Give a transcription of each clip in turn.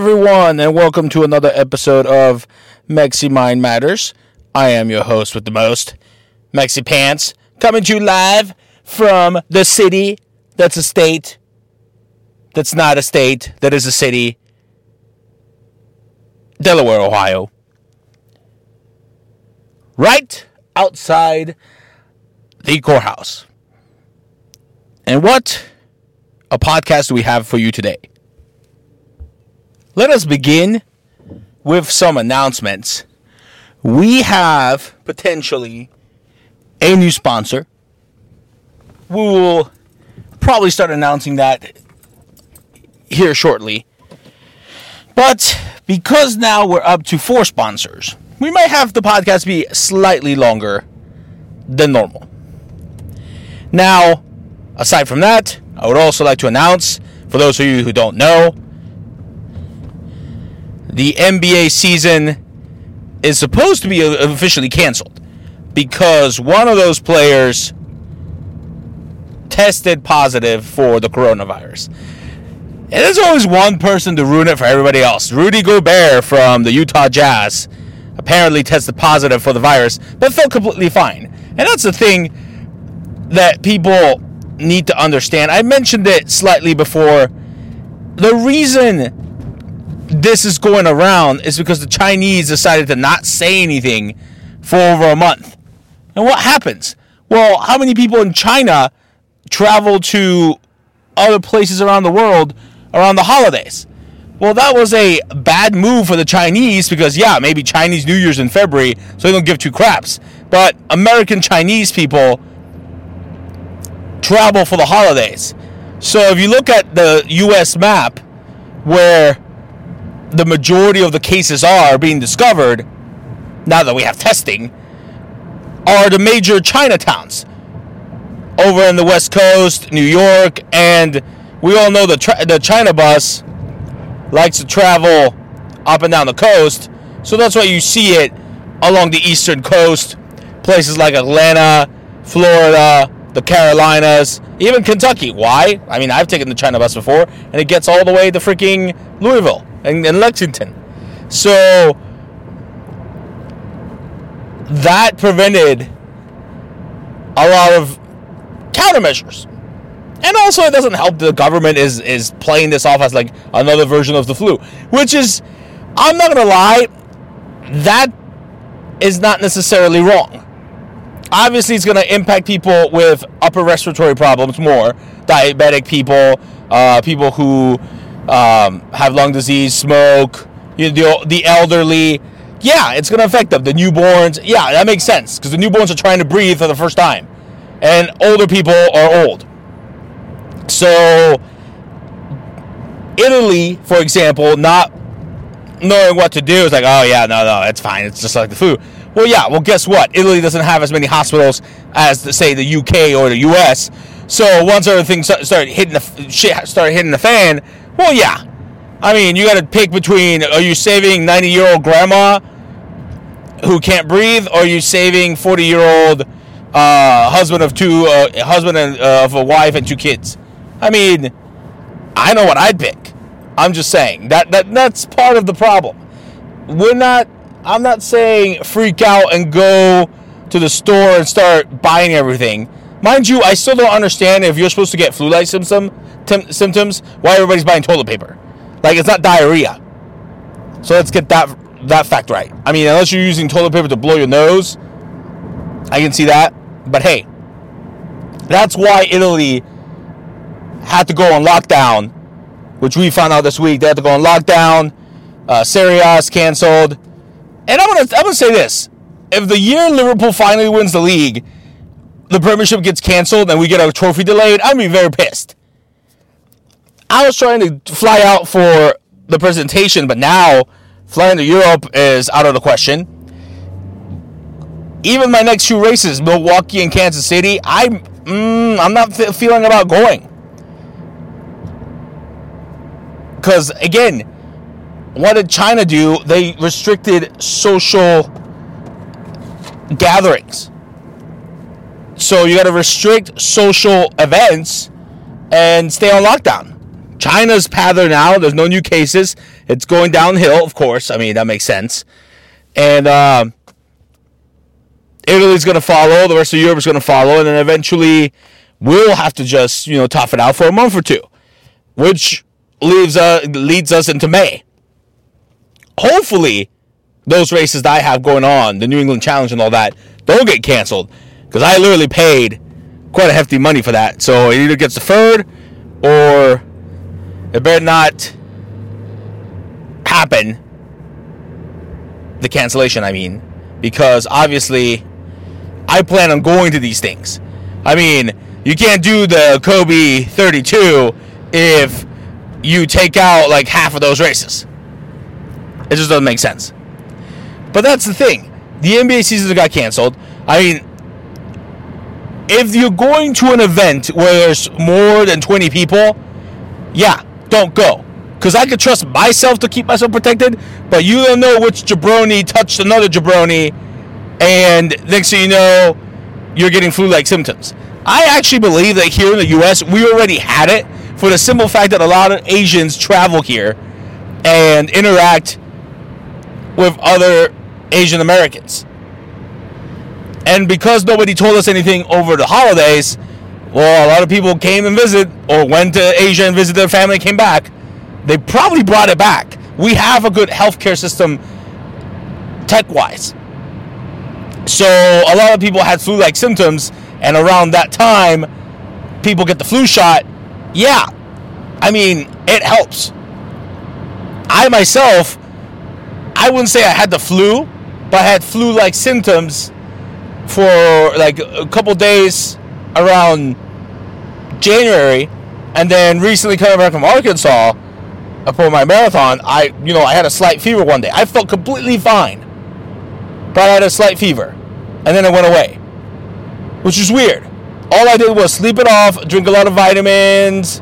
Everyone, and welcome to another episode of Mexi Mind Matters. I am your host with the most, Mexi Pants, coming to you live from the city that's a state that's not a state that is a city, Delaware, Ohio. Right outside the courthouse. And what a podcast we have for you today? Let us begin with some announcements. We have potentially a new sponsor. We will probably start announcing that here shortly. But because now we're up to four sponsors, we might have the podcast be slightly longer than normal. Now, aside from that, I would also like to announce, for those of you who don't know, the NBA season is supposed to be officially canceled because one of those players tested positive for the coronavirus. And there's always one person to ruin it for everybody else. Rudy Gobert from the Utah Jazz apparently tested positive for the virus, but felt completely fine. And that's the thing that people need to understand. I mentioned it slightly before. The reason this is going around is because the Chinese decided to not say anything for over a month. And what happens? Well, how many people in China travel to other places around the world around the holidays? Well, that was a bad move for the Chinese because, yeah, maybe Chinese New Year's in February, so they don't give two craps. But American Chinese people travel for the holidays. So if you look at the US map, where the majority of the cases are being discovered, now that we have testing, are the major Chinatowns over in the West Coast, New York, and we all know the tra- the China bus likes to travel up and down the coast, so that's why you see it along the eastern coast, places like Atlanta, Florida, the Carolinas, even Kentucky. Why? I mean, I've taken the China bus before, and it gets all the way to freaking Louisville and Lexington. So that prevented a lot of countermeasures. And also, it doesn't help the government is is playing this off as like another version of the flu, which is, I'm not gonna lie, that is not necessarily wrong. Obviously, it's gonna impact people with upper respiratory problems more, diabetic people, uh, people who um, have lung disease, smoke, you know, the, the elderly. Yeah, it's going to affect them. The newborns. Yeah, that makes sense because the newborns are trying to breathe for the first time. And older people are old. So, Italy, for example, not knowing what to do is like, oh, yeah, no, no, it's fine. It's just like the food. Well, yeah, well, guess what? Italy doesn't have as many hospitals as, say, the UK or the US. So once everything started hitting the shit started hitting the fan, well, yeah. I mean, you got to pick between are you saving 90 year old grandma who can't breathe, or are you saving 40 year old uh, husband of two, uh, husband and, uh, of a wife and two kids? I mean, I know what I'd pick. I'm just saying that, that that's part of the problem. We're not. I'm not saying freak out and go to the store and start buying everything. Mind you, I still don't understand if you're supposed to get flu-like symptom, tim- symptoms, why everybody's buying toilet paper. Like it's not diarrhea. So let's get that that fact right. I mean, unless you're using toilet paper to blow your nose, I can see that. But hey, that's why Italy had to go on lockdown, which we found out this week. They had to go on lockdown. Uh, Serie A is canceled. And I'm gonna I'm gonna say this: if the year Liverpool finally wins the league, the premiership gets canceled and we get our trophy delayed, I'd be very pissed. I was trying to fly out for the presentation, but now flying to Europe is out of the question. Even my next two races, Milwaukee and Kansas City, I'm mm, I'm not feeling about going. Because again, what did China do? They restricted social gatherings. So you got to restrict social events and stay on lockdown. China's pather now. There's no new cases. It's going downhill, of course. I mean, that makes sense. And uh, Italy's going to follow. The rest of Europe is going to follow. And then eventually we'll have to just, you know, tough it out for a month or two, which leaves uh, leads us into May. Hopefully, those races that I have going on, the New England Challenge and all that, don't get canceled. Because I literally paid quite a hefty money for that. So it either gets deferred or it better not happen. The cancellation, I mean. Because obviously, I plan on going to these things. I mean, you can't do the Kobe 32 if you take out like half of those races. It just doesn't make sense. But that's the thing. The NBA season got canceled. I mean, if you're going to an event where there's more than 20 people, yeah, don't go. Because I could trust myself to keep myself protected, but you don't know which jabroni touched another jabroni, and next thing you know, you're getting flu like symptoms. I actually believe that here in the US, we already had it for the simple fact that a lot of Asians travel here and interact with other Asian Americans. And because nobody told us anything over the holidays, well, a lot of people came and visit or went to Asia and visited their family came back. They probably brought it back. We have a good healthcare system tech wise. So a lot of people had flu like symptoms, and around that time, people get the flu shot. Yeah, I mean, it helps. I myself, I wouldn't say I had the flu, but I had flu like symptoms for like a couple days around January, and then recently coming back from Arkansas uh, for my marathon, I you know I had a slight fever one day. I felt completely fine, but I had a slight fever, and then it went away, which is weird. All I did was sleep it off, drink a lot of vitamins,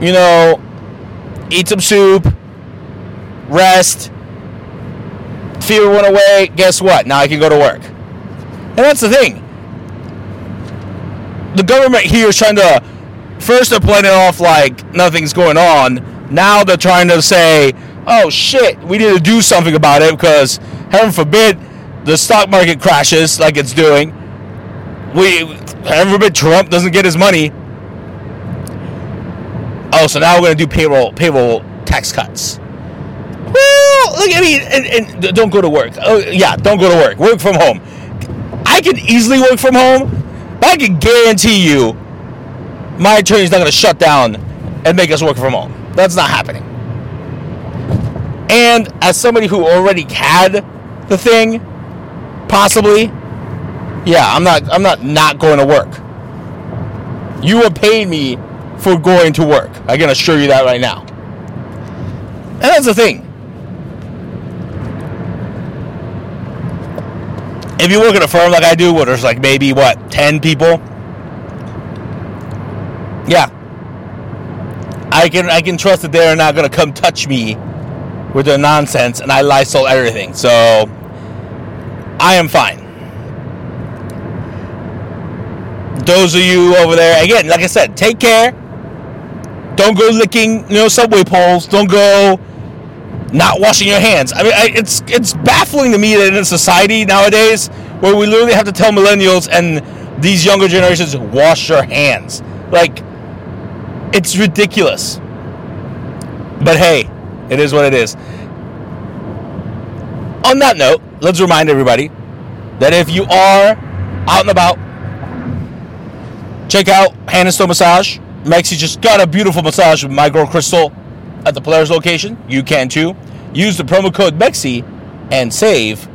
you know, eat some soup, rest. Fever went away. Guess what? Now I can go to work. And that's the thing the government here is trying to first they're playing it off like nothing's going on. Now they're trying to say, "Oh shit, we need to do something about it because heaven forbid the stock market crashes like it's doing. We heaven forbid Trump doesn't get his money. Oh, so now we're gonna do payroll payroll tax cuts. Well, look, I mean, and, and don't go to work. Oh, yeah, don't go to work. Work from home. I can easily work from home I can guarantee you, my attorney's not going to shut down and make us work from home. That's not happening. And as somebody who already had the thing, possibly, yeah, I'm not. I'm not not going to work. You are paying me for going to work. I can assure you that right now. And that's the thing. If you work at a firm like I do, where there's like maybe what ten people, yeah, I can I can trust that they're not gonna come touch me with their nonsense, and I Lysol everything. So I am fine. Those of you over there, again, like I said, take care. Don't go licking, you know, subway poles. Don't go not washing your hands. I mean, I, it's it's baffling to me that in a society nowadays where we literally have to tell millennials and these younger generations wash your hands. Like, it's ridiculous. But hey, it is what it is. On that note, let's remind everybody that if you are out and about, check out Hand and Stone Massage. Mexi just got a beautiful massage with my girl Crystal at the Polaris location. You can too. Use the promo code MEXI and save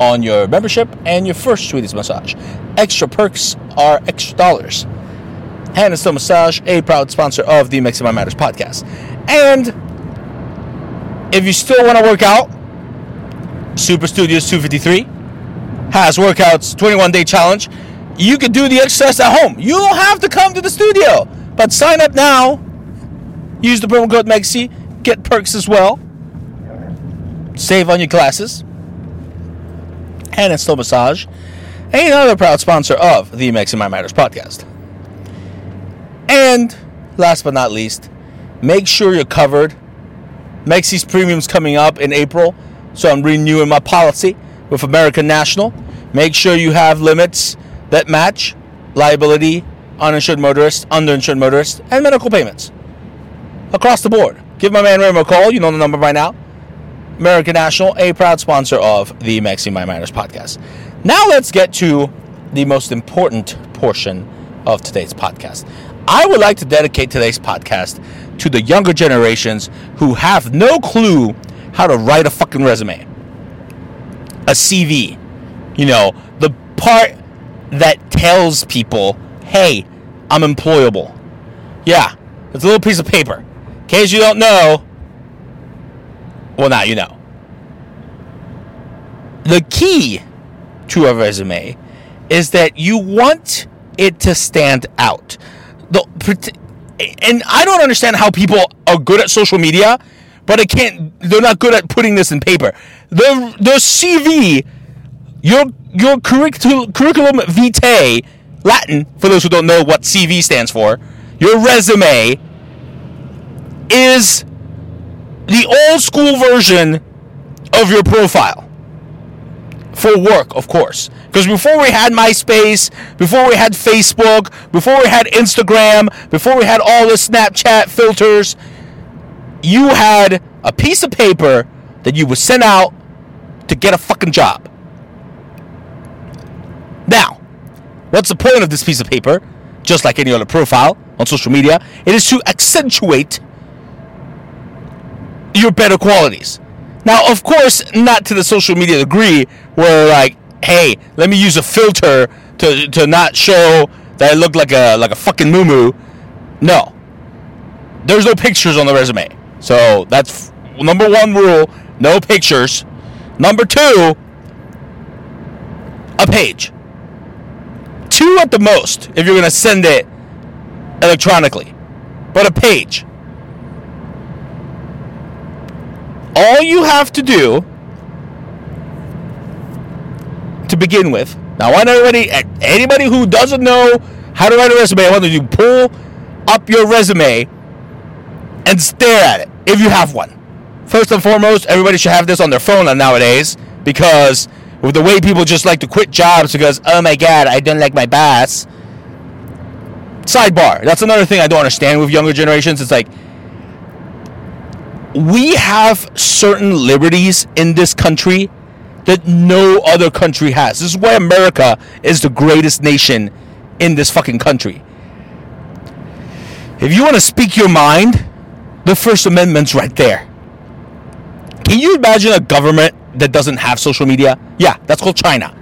on your membership and your first Swedish massage. Extra perks are extra dollars. Hand and Stone Massage, a proud sponsor of the Mexi Mind Matters podcast. And if you still want to work out, Super Studios 253 has workouts 21 day challenge. You can do the exercise at home. You don't have to come to the studio. But sign up now. Use the promo code MEXI. Get perks as well. Save on your classes. And Stone Massage, another proud sponsor of the Mexi Mind Matters podcast. And last but not least, make sure you're covered. Mexi's premium's coming up in April, so I'm renewing my policy with American National. Make sure you have limits that match liability, uninsured motorist, underinsured motorist, and medical payments across the board. Give my man Ramo a call. You know the number by now. American National, a proud sponsor of the Mexi Mind Matters podcast. Now let's get to the most important portion of today's podcast. I would like to dedicate today's podcast to the younger generations who have no clue how to write a fucking resume, a CV. You know, the part that tells people, hey, I'm employable. Yeah, it's a little piece of paper. In case you don't know, well, now you know. The key to a resume is that you want it to stand out. The, and I don't understand how people are good at social media, but I can't. They're not good at putting this in paper. The the CV, your your curriculum curriculum vitae, Latin for those who don't know what CV stands for, your resume is the old school version of your profile for work, of course. Because before we had MySpace, before we had Facebook, before we had Instagram, before we had all the Snapchat filters, you had a piece of paper that you would send out to get a fucking job. Now, what's the point of this piece of paper? Just like any other profile on social media, it is to accentuate your better qualities. Now, of course, not to the social media degree where like, hey, let me use a filter to to not show that I look like a like a fucking moo No. There's no pictures on the resume. So that's number one rule, no pictures. Number two, a page. Two at the most if you're gonna send it electronically. But a page. All you have to do to begin with. Now, I want everybody, anybody who doesn't know how to write a resume, I want you to pull up your resume and stare at it if you have one. First and foremost, everybody should have this on their phone nowadays because with the way people just like to quit jobs because, oh my god, I don't like my boss. Sidebar. That's another thing I don't understand with younger generations. It's like, we have certain liberties in this country that no other country has. This is why America is the greatest nation in this fucking country. If you want to speak your mind, the First Amendment's right there. Can you imagine a government that doesn't have social media? Yeah, that's called China.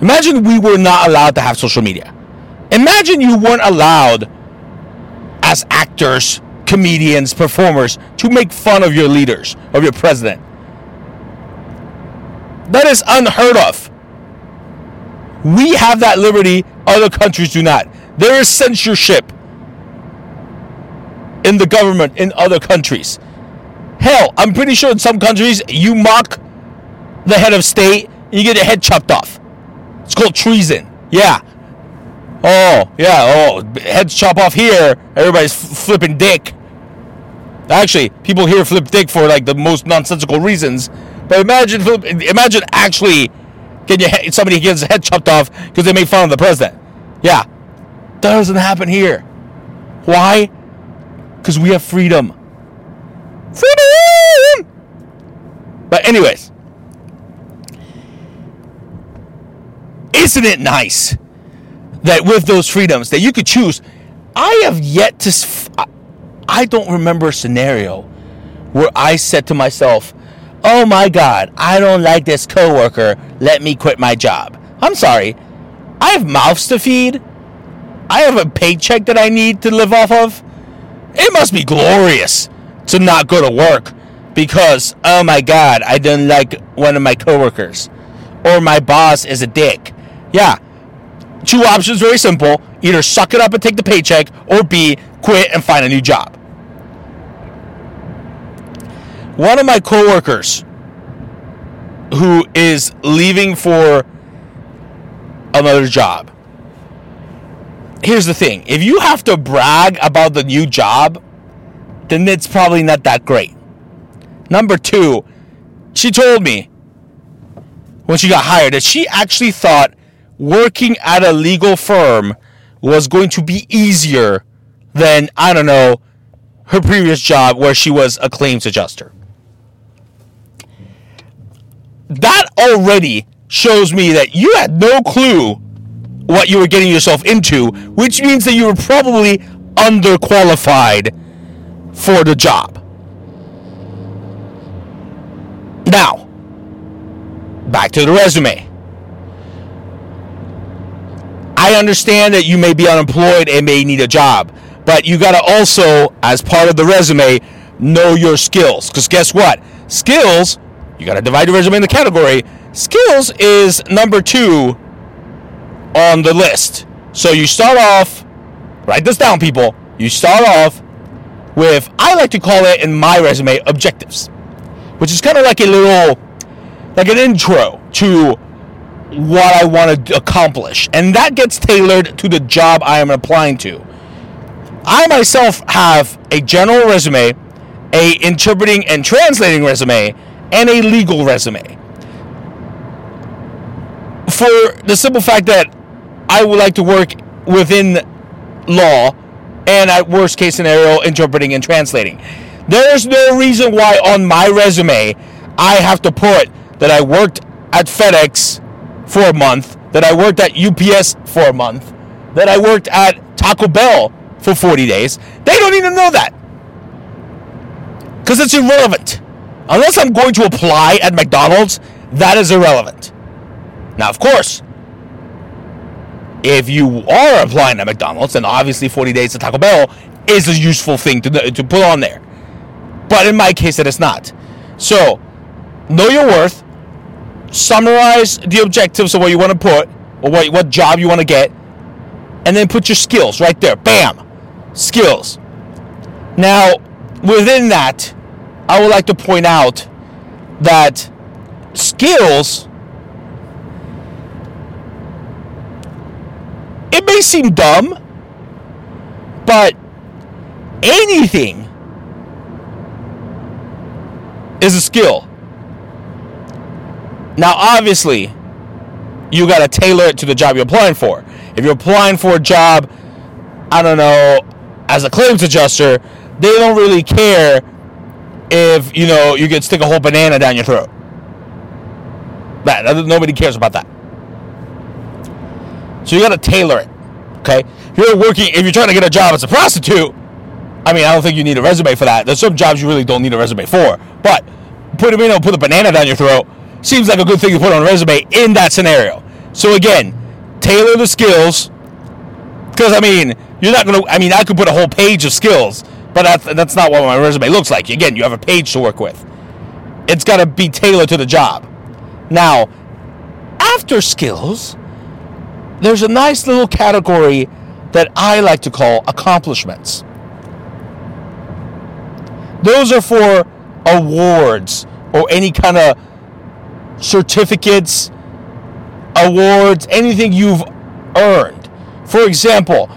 Imagine we were not allowed to have social media. Imagine you weren't allowed as actors comedians, performers to make fun of your leaders, of your president. That is unheard of. We have that liberty, other countries do not. There is censorship in the government in other countries. Hell, I'm pretty sure in some countries you mock the head of state you get your head chopped off. It's called treason. Yeah. Oh, yeah. Oh, heads chop off here. Everybody's f- flipping dick. Actually, people here flip dick for like the most nonsensical reasons. But imagine, imagine actually getting your somebody gets head chopped off because they made fun of the president. Yeah, that doesn't happen here. Why? Because we have freedom. Freedom. But anyways, isn't it nice that with those freedoms that you could choose? I have yet to. I don't remember a scenario where I said to myself, "Oh my God, I don't like this coworker. Let me quit my job." I'm sorry. I have mouths to feed. I have a paycheck that I need to live off of. It must be glorious to not go to work because, oh my God, I don't like one of my coworkers or my boss is a dick. Yeah. Two options, very simple. Either suck it up and take the paycheck, or B, quit and find a new job. One of my coworkers who is leaving for another job. Here's the thing if you have to brag about the new job, then it's probably not that great. Number two, she told me when she got hired that she actually thought working at a legal firm was going to be easier than, I don't know, her previous job where she was a claims adjuster. That already shows me that you had no clue what you were getting yourself into, which means that you were probably underqualified for the job. Now, back to the resume. I understand that you may be unemployed and may need a job, but you got to also, as part of the resume, know your skills. Because guess what? Skills, you got to divide your resume into category. Skills is number two on the list. So you start off, write this down, people. You start off with, I like to call it in my resume, objectives, which is kind of like a little, like an intro to what I want to accomplish. And that gets tailored to the job I am applying to. I myself have a general resume, a interpreting and translating resume, and a legal resume. For the simple fact that I would like to work within law and at worst case scenario interpreting and translating. There's no reason why on my resume I have to put that I worked at FedEx for a month, that I worked at UPS for a month, that I worked at Taco Bell for 40 days. They don't even know that. Because it's irrelevant. Unless I'm going to apply at McDonald's, that is irrelevant. Now, of course, if you are applying at McDonald's, then obviously 40 days at Taco Bell is a useful thing to, to put on there. But in my case, it is not. So, know your worth, summarize the objectives of what you want to put, or what, what job you want to get, and then put your skills right there. Bam! Skills. Now, within that, I would like to point out that skills it may seem dumb, but anything is a skill. Now, obviously, you got to tailor it to the job you're applying for. If you're applying for a job, I don't know, as a claims adjuster, they don't really care if you know you could stick a whole banana down your throat. That nobody cares about that. So you got to tailor it. Okay, if you're working, if you're trying to get a job as a prostitute, I mean, I don't think you need a resume for that. There's some jobs you really don't need a resume for, but put it, you know, put a banana down your throat seems like a good thing to put on a resume in that scenario. So again, tailor the skills. Because I mean, you're not gonna. I mean, I could put a whole page of skills, but that's that's not what my resume looks like. Again, you have a page to work with. It's got to be tailored to the job. Now, after skills, there's a nice little category that I like to call accomplishments. Those are for awards or any kind of certificates, awards, anything you've earned. For example,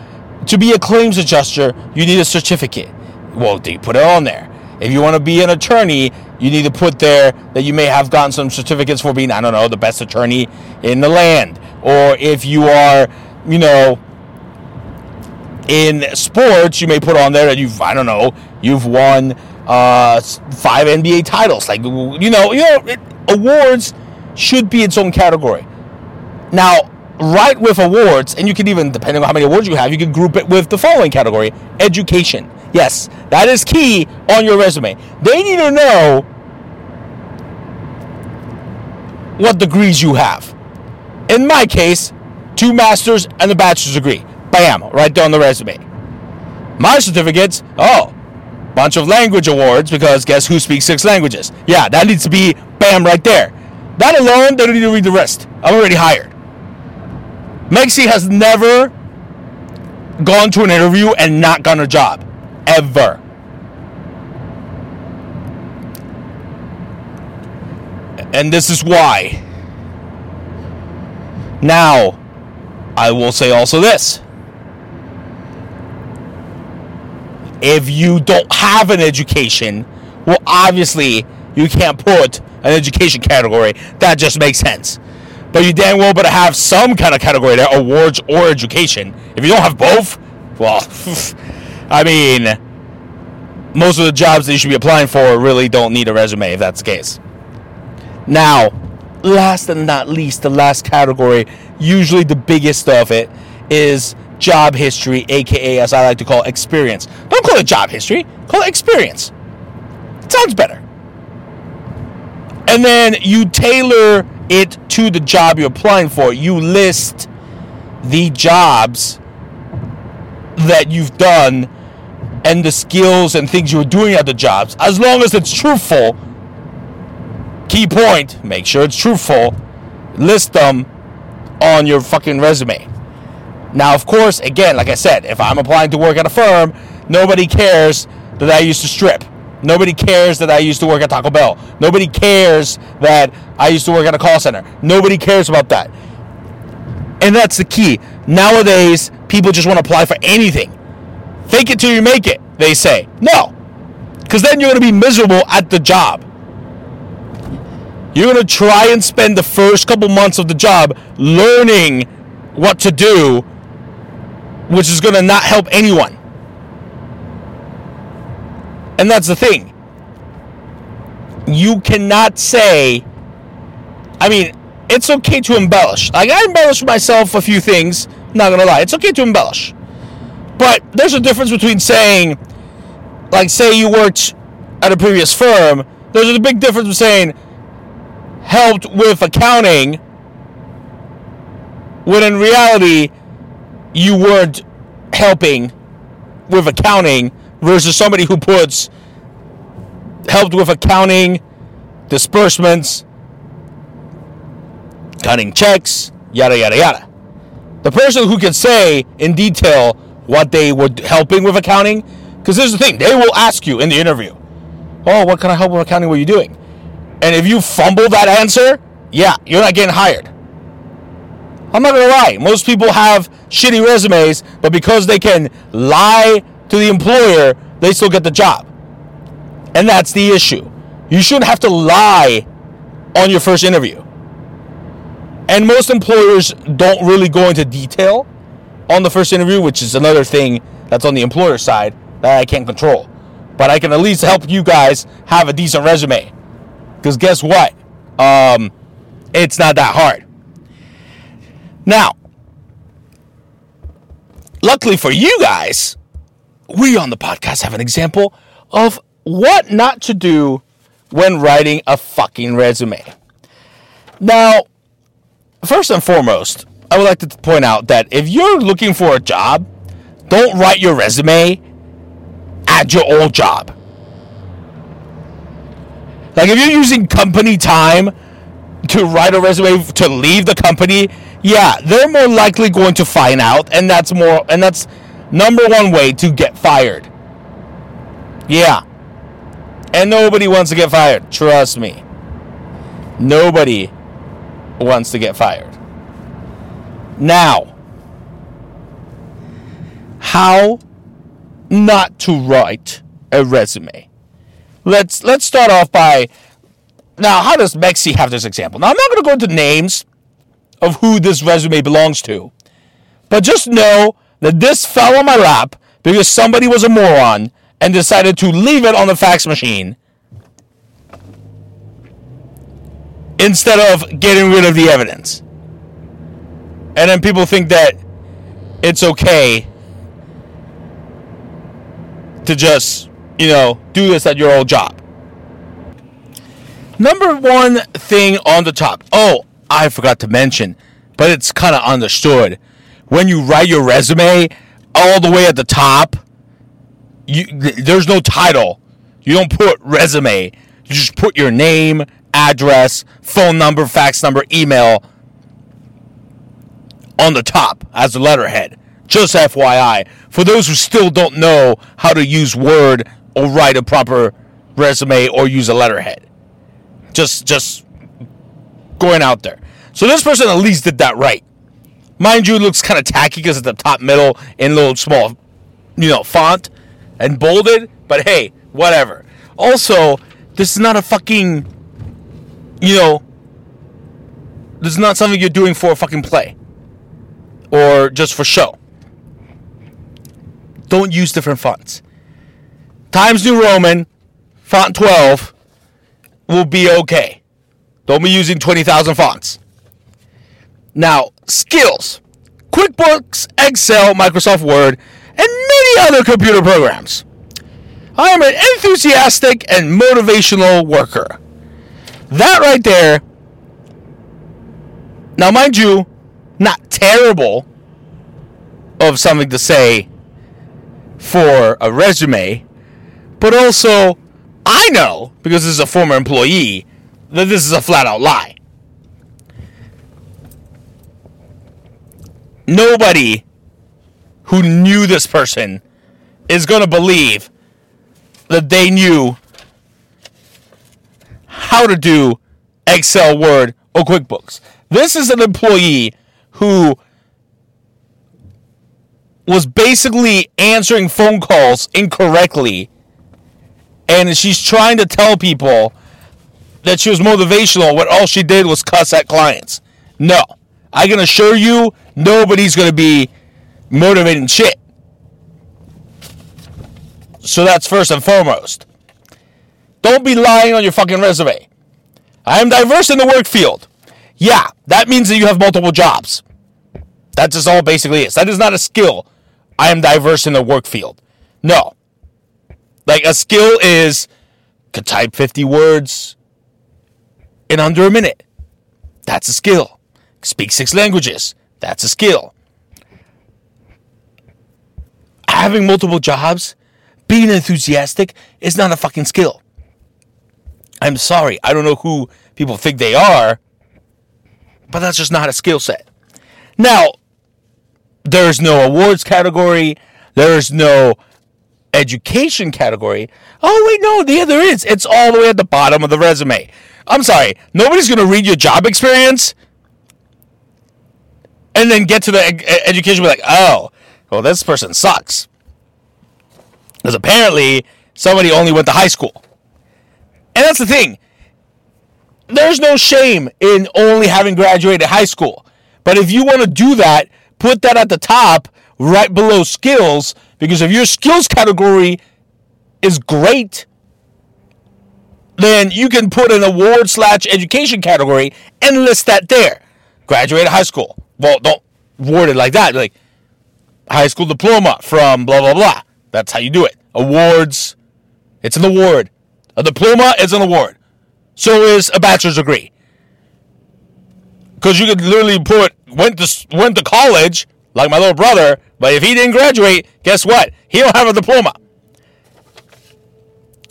to be a claims adjuster, you need a certificate. Well, they put it on there. If you want to be an attorney, you need to put there that you may have gotten some certificates for being, I don't know, the best attorney in the land. Or if you are, you know, in sports, you may put on there that you've, I don't know, you've won uh, five NBA titles. Like, you know, you know, it, awards should be its own category. Now, right with awards, and you can even, depending on how many awards you have, you can group it with the following category education. Yes, that is key on your resume. They need to know what degrees you have. In my case, two masters and a bachelor's degree. Bam, right there on the resume. My certificates, oh, bunch of language awards because guess who speaks six languages? Yeah, that needs to be bam right there. That alone, they don't need to read the rest. I'm already hired. Mexi has never gone to an interview and not gotten a job. Ever. And this is why. Now, I will say also this. If you don't have an education, well, obviously, you can't put an education category. That just makes sense. But you damn well better have some kind of category there, awards or education. If you don't have both, well, I mean, most of the jobs that you should be applying for really don't need a resume if that's the case. Now, last and not least, the last category, usually the biggest of it, is job history, aka as I like to call experience. Don't call it job history, call it experience. It sounds better. And then you tailor it to the job you're applying for. You list the jobs that you've done and the skills and things you were doing at the jobs, as long as it's truthful Key point, make sure it's truthful. List them on your fucking resume. Now, of course, again, like I said, if I'm applying to work at a firm, nobody cares that I used to strip. Nobody cares that I used to work at Taco Bell. Nobody cares that I used to work at a call center. Nobody cares about that. And that's the key. Nowadays, people just want to apply for anything. Fake it till you make it, they say. No. Because then you're going to be miserable at the job. You're going to try and spend the first couple months of the job learning what to do, which is going to not help anyone. And that's the thing. You cannot say, I mean, it's okay to embellish. Like, I embellish myself a few things, not going to lie. It's okay to embellish. But there's a difference between saying, like, say you worked at a previous firm, there's a big difference between saying, helped with accounting when in reality you weren't helping with accounting versus somebody who puts helped with accounting, disbursements, cutting checks, yada yada yada. The person who can say in detail what they were helping with accounting, because here's the thing, they will ask you in the interview, "Oh, what kind of help with accounting were you doing?" And if you fumble that answer, yeah, you're not getting hired. I'm not gonna lie. Most people have shitty resumes, but because they can lie to the employer, they still get the job. And that's the issue. You shouldn't have to lie on your first interview. And most employers don't really go into detail on the first interview, which is another thing that's on the employer side that I can't control. But I can at least help you guys have a decent resume. Because guess what? Um, it's not that hard. Now, luckily for you guys, we on the podcast have an example of what not to do when writing a fucking resume. Now, first and foremost, I would like to point out that if you're looking for a job, don't write your resume at your old job. Like if you're using company time to write a resume to leave the company, yeah, they're more likely going to find out, and that's more and that's number one way to get fired. Yeah. And nobody wants to get fired. Trust me. Nobody wants to get fired. Now, how not to write a resume let's let's start off by now. How does Mexi have this example? Now I'm not going to go into names of who this resume belongs to, but just know that this fell on my lap because somebody was a moron and decided to leave it on the fax machine instead of getting rid of the evidence. And then people think that it's okay to just you know, do this at your old job. Number one thing on the top. Oh, I forgot to mention but it's kind of understood. When you write your resume, all the way at the top, you there's no title. You don't put resume. You just put your name, address, phone number, fax number, email on the top as a letterhead. Just FYI, for those who still don't know how to use Word or write a proper resume or use a letterhead. Just just going out there. So this person at least did that right. Mind you, looks kind of tacky because it's the top middle in little small, you know, font and bolded. But hey, whatever. Also, this is not a fucking, you know, this is not something you're doing for a fucking play or just for show. Don't use different fonts. Times New Roman, font 12 will be okay. Don't be using 20,000 fonts. Now, skills QuickBooks, Excel, Microsoft Word, and many other computer programs. I am an enthusiastic and motivational worker. That right there. Now, mind you, not terrible of something to say for a resume, but also I know, because this is a former employee, this is a flat out lie. Nobody who knew this person is going to believe that they knew how to do Excel, Word, or QuickBooks. This is an employee who was basically answering phone calls incorrectly. And she's trying to tell people that she was motivational when all she did was cuss at clients. No. I can assure you, nobody's going to be motivating shit. So that's first and foremost. Don't be lying on your fucking resume. I am diverse in the work field. Yeah, that means that you have multiple jobs. That's just all basically is. That is not a skill. I am diverse in the work field. No. Like a skill is could type 50 words in under a minute. That's a skill. Speak six languages. That's a skill. Having multiple jobs, being enthusiastic is not a fucking skill. I'm sorry. I don't know who people think they are, but that's just not a skill set. Now, there's no awards category. There's no education category. Oh, wait, no, yeah, there is. It's all the way at the bottom of the resume. I'm sorry. Nobody's going to read your job experience and then get to the ed- education be like, oh, well, this person sucks. Because apparently somebody only went to high school. And that's the thing. There's no shame in only having graduated high school. But if you want to do that, put that at the top right below skills because if your skills category is great, then you can put an award slash education category and list that there. Graduated high school. Well, don't word it like that. Like high school diploma from blah blah blah. That's how you do it. Awards. It's an award. A diploma is an award. So is a bachelor's degree. Because you could literally put went to went to college like my little brother, but if he didn't graduate, guess what? He don't have a diploma.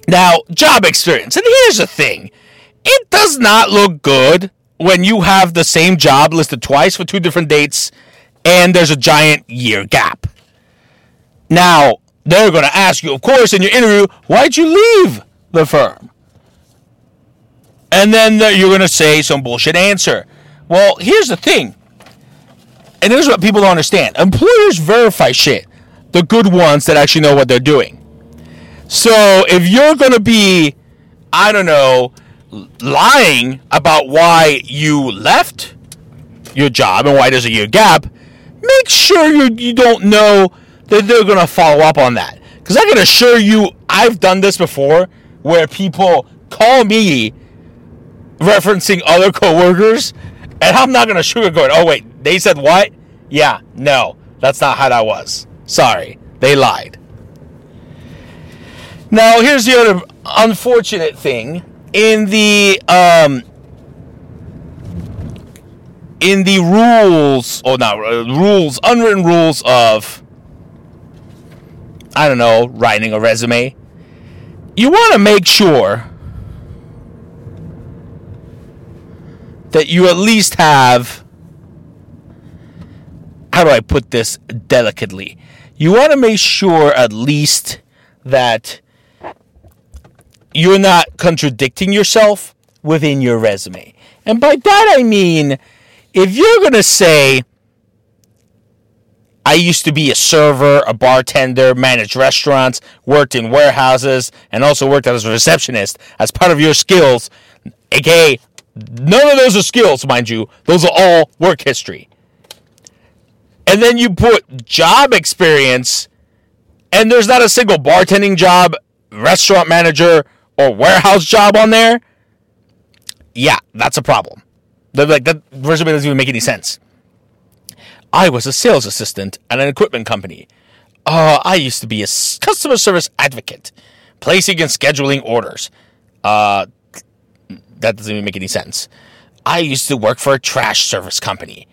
Now, job experience. And here's the thing. It does not look good when you have the same job listed twice for two different dates and there's a giant year gap. Now, they're going to ask you, of course, in your interview, why'd you leave the firm? And then uh, you're going to say some bullshit answer. Well, here's the thing. And here's what people don't understand employers verify shit, the good ones that actually know what they're doing. So if you're going to be, I don't know, lying about why you left your job and why there's a year gap, make sure you, you don't know that they're going to follow up on that. Because I can assure you, I've done this before where people call me referencing other coworkers and I'm not going to sugarcoat. Oh, wait, they said what? Yeah, no, that's not how that was. Sorry, they lied. Now, here's the other unfortunate thing in the um, in the rules, or not uh, rules, unwritten rules of, I don't know, writing a resume, you want to make sure that you at least have how do I put this delicately? You want to make sure at least that you're not contradicting yourself within your resume. And by that I mean if you're going to say I used to be a server, a bartender, managed restaurants, worked in warehouses, and also worked as a receptionist as part of your skills, aka none of those are skills, mind you. Those are all work history and then you put job experience, and there's not a single bartending job, restaurant manager, or warehouse job on there, yeah, that's a problem. Like that resume doesn't even make any sense. I was a sales assistant at an equipment company. Uh, I used to be a customer service advocate, placing and scheduling orders. Uh, that doesn't even make any sense. I used to work for a trash service company.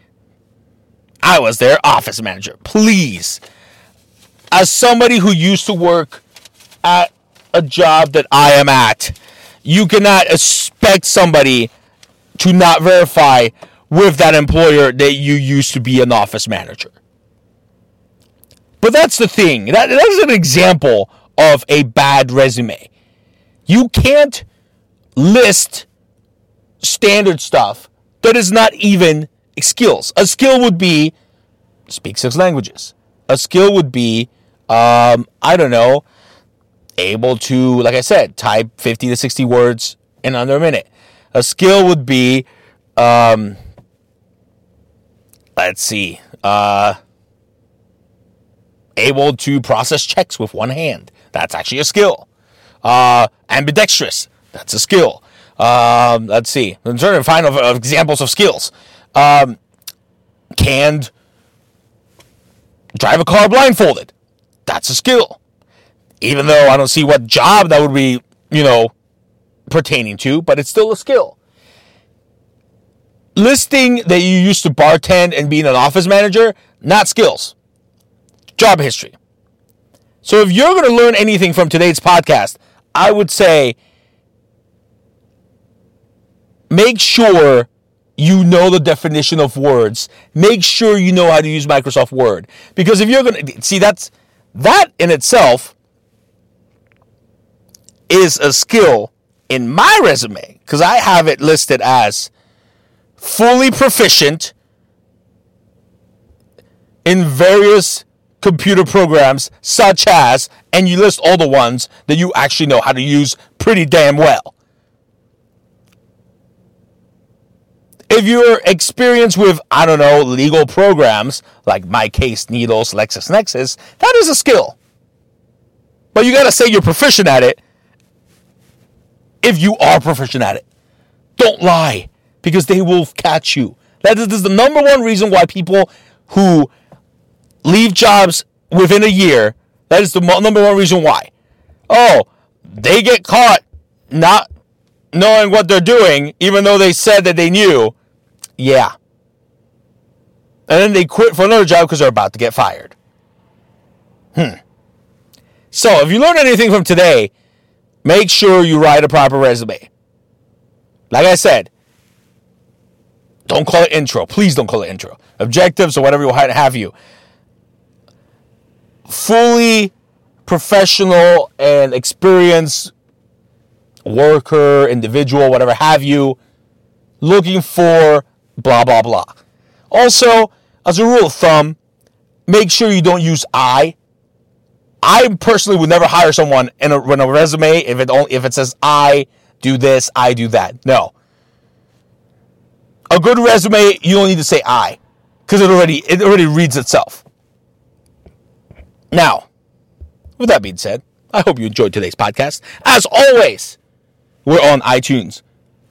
I was their office manager. Please, as somebody who used to work at a job that I am at, you cannot expect somebody to not verify with that employer that you used to be an office manager. But that's the thing. That, that is an example of a bad resume. You can't list standard stuff that is not even skills. A skill would be speak six languages. A skill would be, um, I don't know, able to, like I said, type 50 to 60 words in under a minute. A skill would be, um, let's see, uh, able to process checks with one hand. That's actually a skill. Uh, ambidextrous. That's a skill. Um, let's see. I'm trying to find examples of skills. Um, canned drive a car blindfolded. That's a skill. Even though I don't see what job that would be, you know, pertaining to, but it's still a skill. Listing that you used to bartend and being an office manager, not skills. Job history. So if you're going to learn anything from today's podcast, I would say make sure you know the definition of words. Make sure you know how to use Microsoft Word. Because if you're going to see that's that in itself is a skill in my resume because I have it listed as fully proficient in various computer programs such as and you list all the ones that you actually know how to use pretty damn well. If you're experienced with, I don't know, legal programs like My Case, Needles, LexisNexis, that is a skill. But you got to say you're proficient at it if you are proficient at it. Don't lie because they will catch you. That is the number one reason why people who leave jobs within a year, that is the number one reason why. Oh, they get caught not knowing what they're doing, even though they said that they knew, yeah. And then they quit for another job because they're about to get fired. Hmm. So, if you learn anything from today, make sure you write a proper resume. Like I said, don't call it intro. Please don't call it intro. Objectives or whatever you have you. Fully professional and experienced worker, individual, whatever have you, looking for blah, blah, blah. Also, as a rule of thumb, make sure you don't use I. I personally would never hire someone in a, in a resume if it only, if it says I do this, I do that. No. A good resume, you don't need to say I, because it already it already reads itself. Now, with that being said, I hope you enjoyed today's podcast. As always, we're on iTunes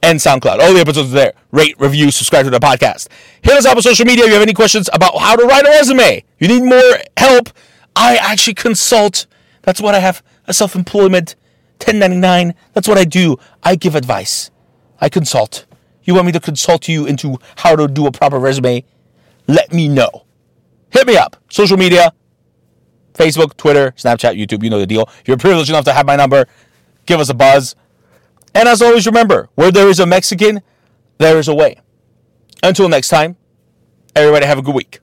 and SoundCloud. All the episodes are there. Rate, review, subscribe to the podcast. Hit us up on social media if you have any questions about how to write a resume. You need more help. I actually consult. That's what I have a self employment 1099. That's what I do. I give advice. I consult. You want me to consult you into how to do a proper resume? Let me know. Hit me up. Social media Facebook, Twitter, Snapchat, YouTube. You know the deal. If you're privileged enough to have my number, give us a buzz. And as always, remember where there is a Mexican, there is a way. Until next time, everybody have a good week.